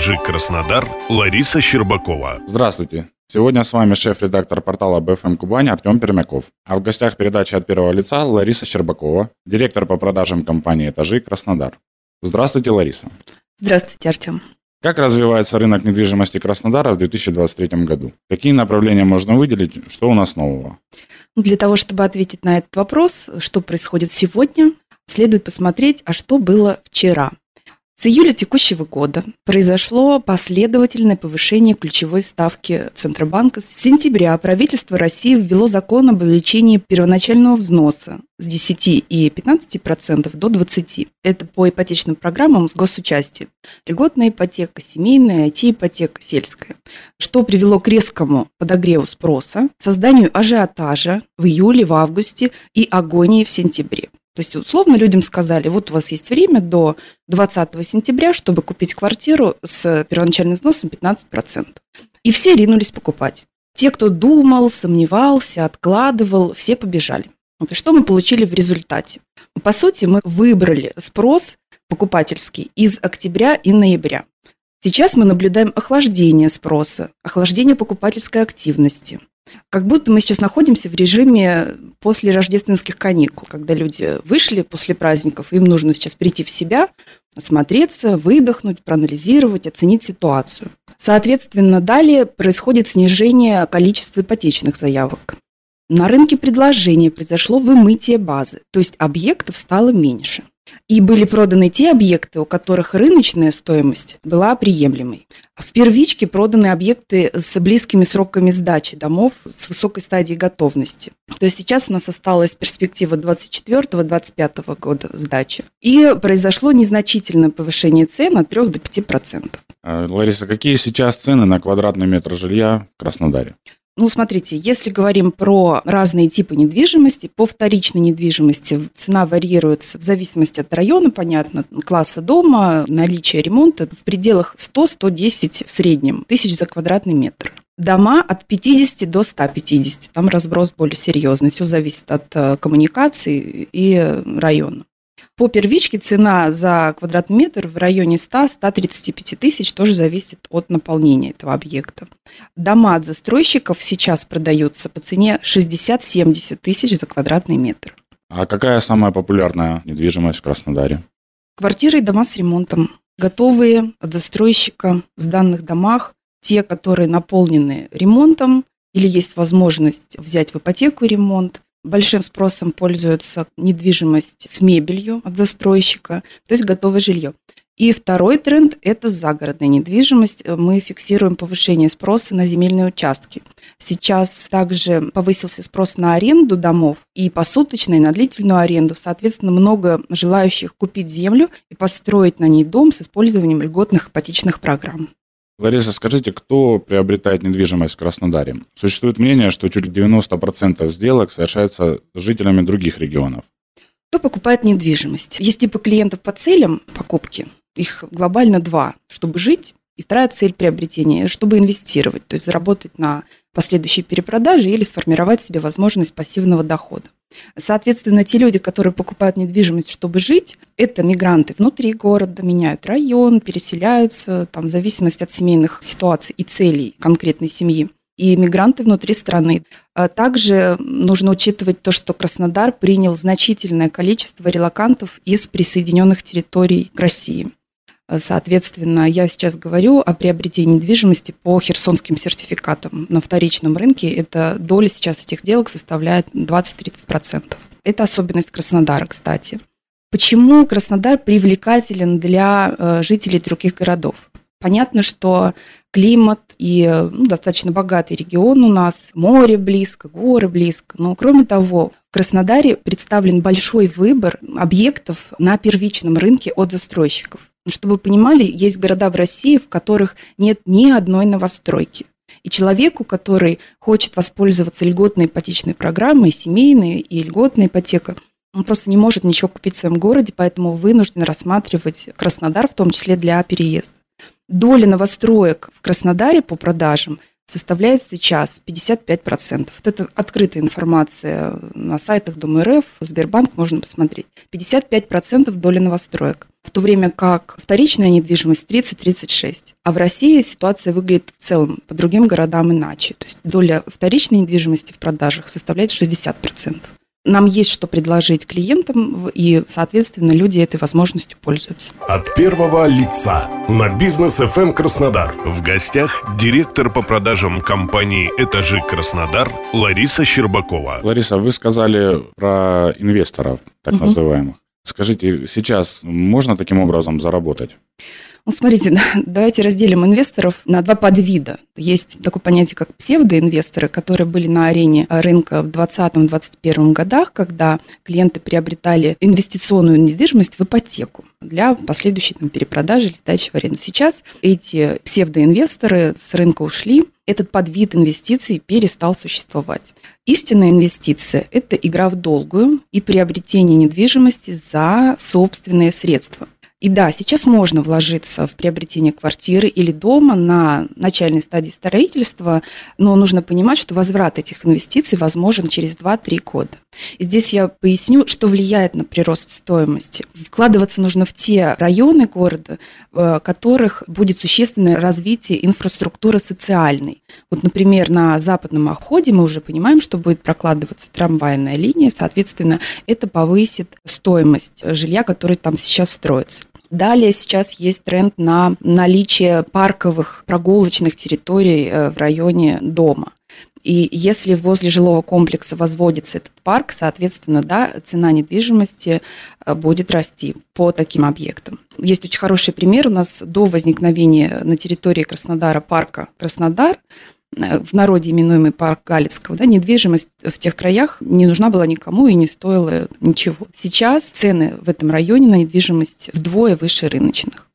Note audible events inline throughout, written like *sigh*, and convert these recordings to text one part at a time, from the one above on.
«Этажи Краснодар» Лариса Щербакова. Здравствуйте. Сегодня с вами шеф-редактор портала BFM Кубань Артем Пермяков. А в гостях передачи от первого лица Лариса Щербакова, директор по продажам компании «Этажи Краснодар». Здравствуйте, Лариса. Здравствуйте, Артем. Как развивается рынок недвижимости Краснодара в 2023 году? Какие направления можно выделить? Что у нас нового? Для того, чтобы ответить на этот вопрос, что происходит сегодня, следует посмотреть, а что было вчера. С июля текущего года произошло последовательное повышение ключевой ставки Центробанка. С сентября правительство России ввело закон об увеличении первоначального взноса с 10 и 15% до 20%. Это по ипотечным программам с госучастием. Льготная ипотека, семейная, IT-ипотека, сельская. Что привело к резкому подогреву спроса, созданию ажиотажа в июле, в августе и агонии в сентябре. То есть, условно, людям сказали, вот у вас есть время до 20 сентября, чтобы купить квартиру с первоначальным взносом 15%. И все ринулись покупать. Те, кто думал, сомневался, откладывал, все побежали. Вот и что мы получили в результате? По сути, мы выбрали спрос покупательский из октября и ноября. Сейчас мы наблюдаем охлаждение спроса, охлаждение покупательской активности. Как будто мы сейчас находимся в режиме после рождественских каникул, когда люди вышли после праздников, им нужно сейчас прийти в себя, осмотреться, выдохнуть, проанализировать, оценить ситуацию. Соответственно, далее происходит снижение количества ипотечных заявок. На рынке предложения произошло вымытие базы, то есть объектов стало меньше. И были проданы те объекты, у которых рыночная стоимость была приемлемой. В первичке проданы объекты с близкими сроками сдачи домов с высокой стадией готовности. То есть сейчас у нас осталась перспектива 24-25 года сдачи. И произошло незначительное повышение цен от 3 до 5%. А, Лариса, какие сейчас цены на квадратный метр жилья в Краснодаре? Ну, смотрите, если говорим про разные типы недвижимости, по вторичной недвижимости цена варьируется в зависимости от района, понятно, класса дома, наличия ремонта в пределах 100-110 в среднем тысяч за квадратный метр. Дома от 50 до 150, там разброс более серьезный, все зависит от э, коммуникации и района. По первичке цена за квадратный метр в районе 100-135 тысяч тоже зависит от наполнения этого объекта. Дома от застройщиков сейчас продаются по цене 60-70 тысяч за квадратный метр. А какая самая популярная недвижимость в Краснодаре? Квартиры и дома с ремонтом. Готовые от застройщика в данных домах, те, которые наполнены ремонтом, или есть возможность взять в ипотеку ремонт, Большим спросом пользуется недвижимость с мебелью от застройщика, то есть готовое жилье. И второй тренд – это загородная недвижимость. Мы фиксируем повышение спроса на земельные участки. Сейчас также повысился спрос на аренду домов и посуточно, и на длительную аренду. Соответственно, много желающих купить землю и построить на ней дом с использованием льготных ипотечных программ. Лариса, скажите, кто приобретает недвижимость в Краснодаре? Существует мнение, что чуть ли 90% сделок совершается жителями других регионов. Кто покупает недвижимость? Есть типы клиентов по целям покупки. Их глобально два. Чтобы жить, и вторая цель приобретения, чтобы инвестировать, то есть заработать на последующей перепродаже или сформировать себе возможность пассивного дохода. Соответственно, те люди, которые покупают недвижимость, чтобы жить, это мигранты внутри города, меняют район, переселяются, там, в зависимости от семейных ситуаций и целей конкретной семьи и мигранты внутри страны. А также нужно учитывать то, что Краснодар принял значительное количество релакантов из присоединенных территорий к России. Соответственно, я сейчас говорю о приобретении недвижимости по херсонским сертификатам на вторичном рынке. Это доля сейчас этих сделок составляет 20-30%. Это особенность Краснодара, кстати. Почему Краснодар привлекателен для э, жителей других городов? Понятно, что климат и ну, достаточно богатый регион у нас, море близко, горы близко. Но кроме того, в Краснодаре представлен большой выбор объектов на первичном рынке от застройщиков. Чтобы вы понимали, есть города в России, в которых нет ни одной новостройки. И человеку, который хочет воспользоваться льготной ипотечной программой, семейной и льготной ипотека, он просто не может ничего купить в своем городе, поэтому вынужден рассматривать Краснодар, в том числе для переезда. Доля новостроек в Краснодаре по продажам составляет сейчас 55%. Вот это открытая информация на сайтах Дом РФ, Сбербанк, можно посмотреть. 55% доли новостроек. В то время как вторичная недвижимость 30-36. А в России ситуация выглядит в целом по другим городам иначе. То есть доля вторичной недвижимости в продажах составляет 60%. Нам есть что предложить клиентам, и, соответственно, люди этой возможностью пользуются. От первого лица на бизнес FM Краснодар. В гостях директор по продажам компании «Этажи Краснодар» Лариса Щербакова. Лариса, вы сказали про инвесторов, так угу. называемых. Скажите, сейчас можно таким образом заработать? Ну, смотрите, *laughs* давайте разделим инвесторов на два подвида. Есть такое понятие, как псевдоинвесторы, которые были на арене рынка в 2020-2021 годах, когда клиенты приобретали инвестиционную недвижимость в ипотеку для последующей там, перепродажи или сдачи в аренду. Сейчас эти псевдоинвесторы с рынка ушли, этот подвид инвестиций перестал существовать. Истинная инвестиция – это игра в долгую и приобретение недвижимости за собственные средства. И да, сейчас можно вложиться в приобретение квартиры или дома на начальной стадии строительства, но нужно понимать, что возврат этих инвестиций возможен через 2-3 года. И здесь я поясню, что влияет на прирост стоимости. Вкладываться нужно в те районы города, в которых будет существенное развитие инфраструктуры социальной. Вот, например, на западном обходе мы уже понимаем, что будет прокладываться трамвайная линия, соответственно, это повысит стоимость жилья, которое там сейчас строится. Далее сейчас есть тренд на наличие парковых прогулочных территорий э, в районе дома. И если возле жилого комплекса возводится этот парк, соответственно, да, цена недвижимости э, будет расти по таким объектам. Есть очень хороший пример. У нас до возникновения на территории Краснодара парка Краснодар в народе именуемый парк Галицкого, да, недвижимость в тех краях не нужна была никому и не стоила ничего. Сейчас цены в этом районе на недвижимость вдвое выше рыночных.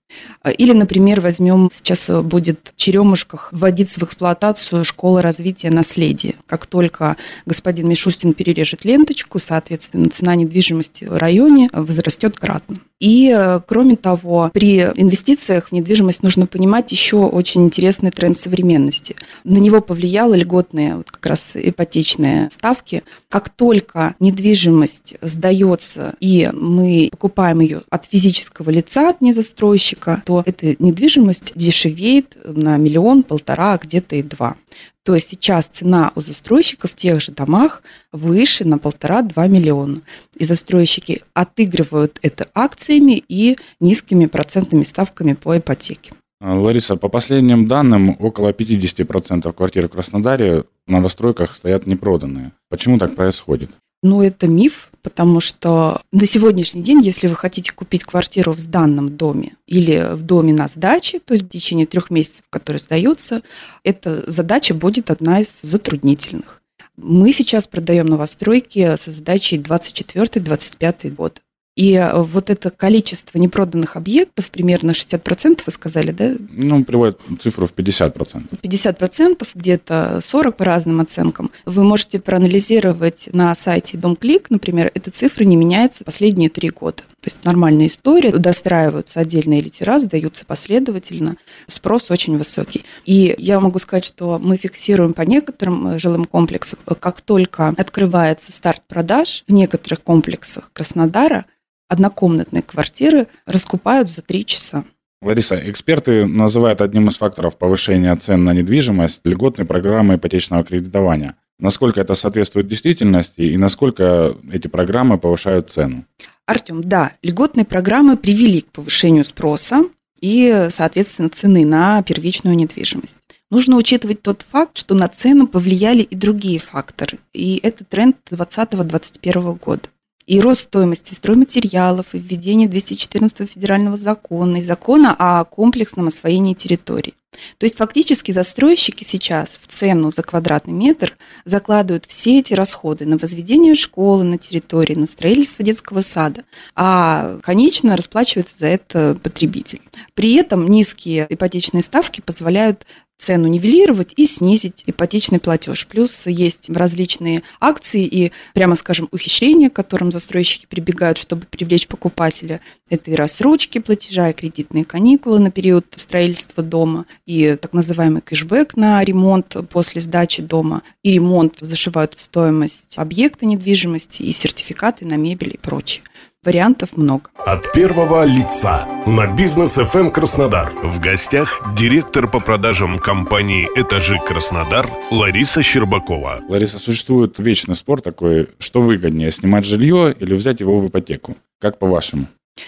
Э, или, например, возьмем, сейчас будет в Черемушках вводиться в эксплуатацию школа развития наследия. Как только господин Мишустин перережет ленточку, соответственно, цена недвижимости в районе возрастет кратно. И, э, кроме того, при инвестициях в недвижимость нужно понимать еще очень интересный тренд современности. На него повлияла льготные вот как раз ипотечные ставки. Как только недвижимость сдается, и мы покупаем ее от физического лица, от незастройщика, то эта недвижимость дешевеет на миллион, полтора, а где-то и два. То есть сейчас цена у застройщиков в тех же домах выше на полтора-два миллиона. И застройщики отыгрывают это акциями и низкими процентными ставками по ипотеке. А, Лариса, по последним данным, около 50% квартир в Краснодаре в новостройках стоят непроданные. Почему так происходит? Ну, это миф, потому что на сегодняшний день, если вы хотите купить квартиру в сданном доме или в доме на сдаче, то есть в течение трех месяцев, который сдается, эта задача будет одна из затруднительных. Мы сейчас продаем новостройки со задачей 24-25 год. И э, вот это количество непроданных объектов, примерно 60%, вы сказали, да? Ну, приводит цифру в 50%. 50%, где-то 40% по разным оценкам. Вы можете проанализировать на сайте DomClick, например, эта цифра не меняется последние три года. То есть нормальная история, достраиваются отдельные литера, сдаются последовательно, спрос очень высокий. И я могу сказать, что мы фиксируем по некоторым э, жилым комплексам, как только открывается старт продаж в некоторых комплексах Краснодара, однокомнатные квартиры раскупают за три часа. Лариса, эксперты называют одним из факторов повышения цен на недвижимость льготные программы ипотечного кредитования. Насколько это соответствует действительности и насколько эти программы повышают цену? Артем, да, льготные программы привели к повышению спроса и, соответственно, цены на первичную недвижимость. Нужно учитывать тот факт, что на цену повлияли и другие факторы. И это тренд 2020-2021 года и рост стоимости стройматериалов, и введение 214 федерального закона, и закона о комплексном освоении территорий. То есть фактически застройщики сейчас в цену за квадратный метр закладывают все эти расходы на возведение школы на территории, на строительство детского сада, а конечно расплачивается за это потребитель. При этом низкие ипотечные ставки позволяют цену нивелировать и снизить ипотечный платеж. Плюс есть различные акции и, прямо скажем, ухищрения, к которым застройщики прибегают, чтобы привлечь покупателя. Это и рассрочки платежа, и кредитные каникулы на период строительства дома, и так называемый кэшбэк на ремонт после сдачи дома, и ремонт зашивают в стоимость объекта недвижимости, и сертификаты на мебель и прочее. Вариантов много. От первого лица на бизнес FM Краснодар. В гостях директор по продажам компании «Этажи Краснодар» Лариса Щербакова. Лариса, существует вечный спор такой, что выгоднее, снимать жилье или взять его в ипотеку? Как по-вашему?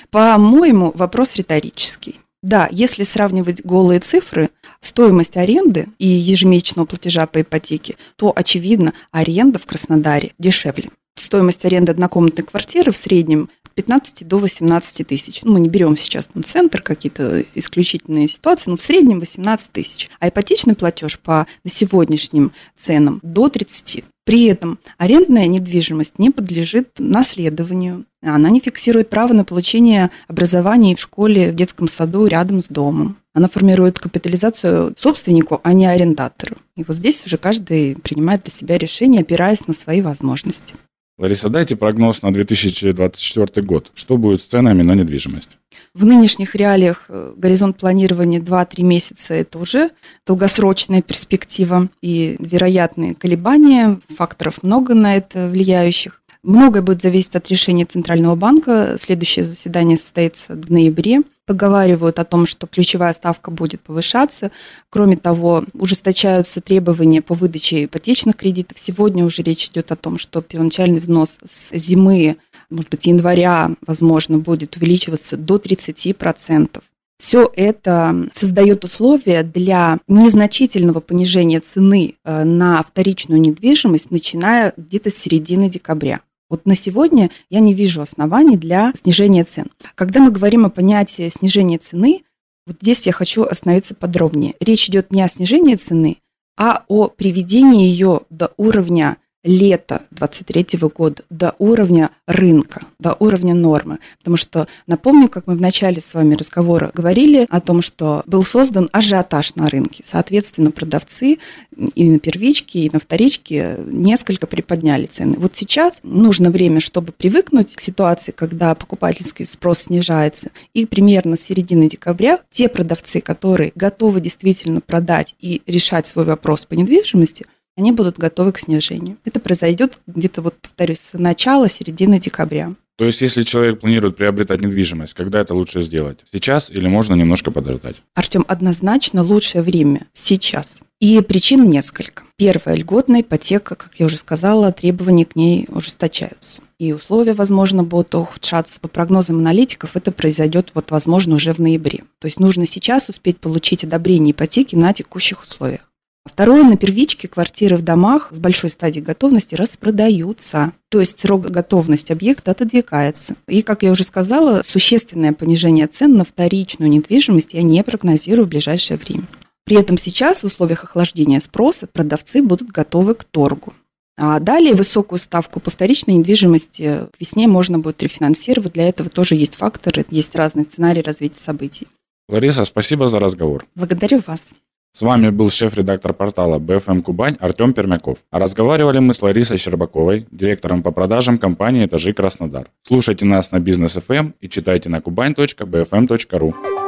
По-моему, вопрос риторический. Да, если сравнивать голые цифры, стоимость аренды и ежемесячного платежа по ипотеке, то, очевидно, аренда в Краснодаре дешевле. Стоимость аренды однокомнатной квартиры в среднем 15 до 18 тысяч. Ну, мы не берем сейчас там центр, какие-то исключительные ситуации, но в среднем 18 тысяч. А ипотечный платеж по на сегодняшним ценам до 30. При этом арендная недвижимость не подлежит наследованию. Она не фиксирует право на получение образования в школе, в детском саду рядом с домом. Она формирует капитализацию собственнику, а не арендатору. И вот здесь уже каждый принимает для себя решение, опираясь на свои возможности. Лариса, дайте прогноз на 2024 год. Что будет с ценами на недвижимость? В нынешних реалиях э, горизонт планирования 2-3 месяца – это уже долгосрочная перспектива и вероятные колебания. Факторов много на это влияющих. Многое будет зависеть от решения Центрального банка. Следующее заседание состоится в ноябре. Поговаривают о том, что ключевая ставка будет повышаться. Кроме того, ужесточаются требования по выдаче ипотечных кредитов. Сегодня уже речь идет о том, что первоначальный взнос с зимы, может быть, января, возможно, будет увеличиваться до 30%. Все это создает условия для незначительного понижения цены э, на вторичную недвижимость, начиная где-то с середины декабря. Вот на сегодня я не вижу оснований для снижения цен. Когда мы говорим о понятии снижения цены, вот здесь я хочу остановиться подробнее. Речь идет не о снижении цены, а о приведении ее до уровня лета 2023 года до уровня рынка, до уровня нормы. Потому что, напомню, как мы в начале с вами разговора говорили о том, что был создан ажиотаж на рынке. Соответственно, продавцы и на первичке, и на вторичке несколько приподняли цены. Вот сейчас нужно время, чтобы привыкнуть к ситуации, когда покупательский спрос снижается. И примерно с середины декабря те продавцы, которые готовы действительно продать и решать свой вопрос по недвижимости – они будут готовы к снижению. Это произойдет где-то, вот повторюсь, с начала, середины декабря. То есть, если человек планирует приобретать недвижимость, когда это лучше сделать? Сейчас или можно немножко подождать? Артем, однозначно лучшее время сейчас. И причин несколько. Первая льготная ипотека, как я уже сказала, требования к ней ужесточаются. И условия, возможно, будут ухудшаться. По прогнозам аналитиков, это произойдет, вот, возможно, уже в ноябре. То есть нужно сейчас успеть получить одобрение ипотеки на текущих условиях. Второе, на первичке квартиры в домах с большой стадией готовности распродаются. То есть срок готовности объекта отодвигается. И, как я уже сказала, существенное понижение цен на вторичную недвижимость я не прогнозирую в ближайшее время. При этом сейчас в условиях охлаждения спроса продавцы будут готовы к торгу. А далее высокую ставку по вторичной недвижимости к весне можно будет рефинансировать. Для этого тоже есть факторы, есть разные сценарии развития событий. Лариса, спасибо за разговор. Благодарю вас. С вами был шеф-редактор портала BFM Кубань Артем Пермяков. А разговаривали мы с Ларисой Щербаковой, директором по продажам компании «Этажи Краснодар». Слушайте нас на Бизнес FM и читайте на kuban.bfm.ru.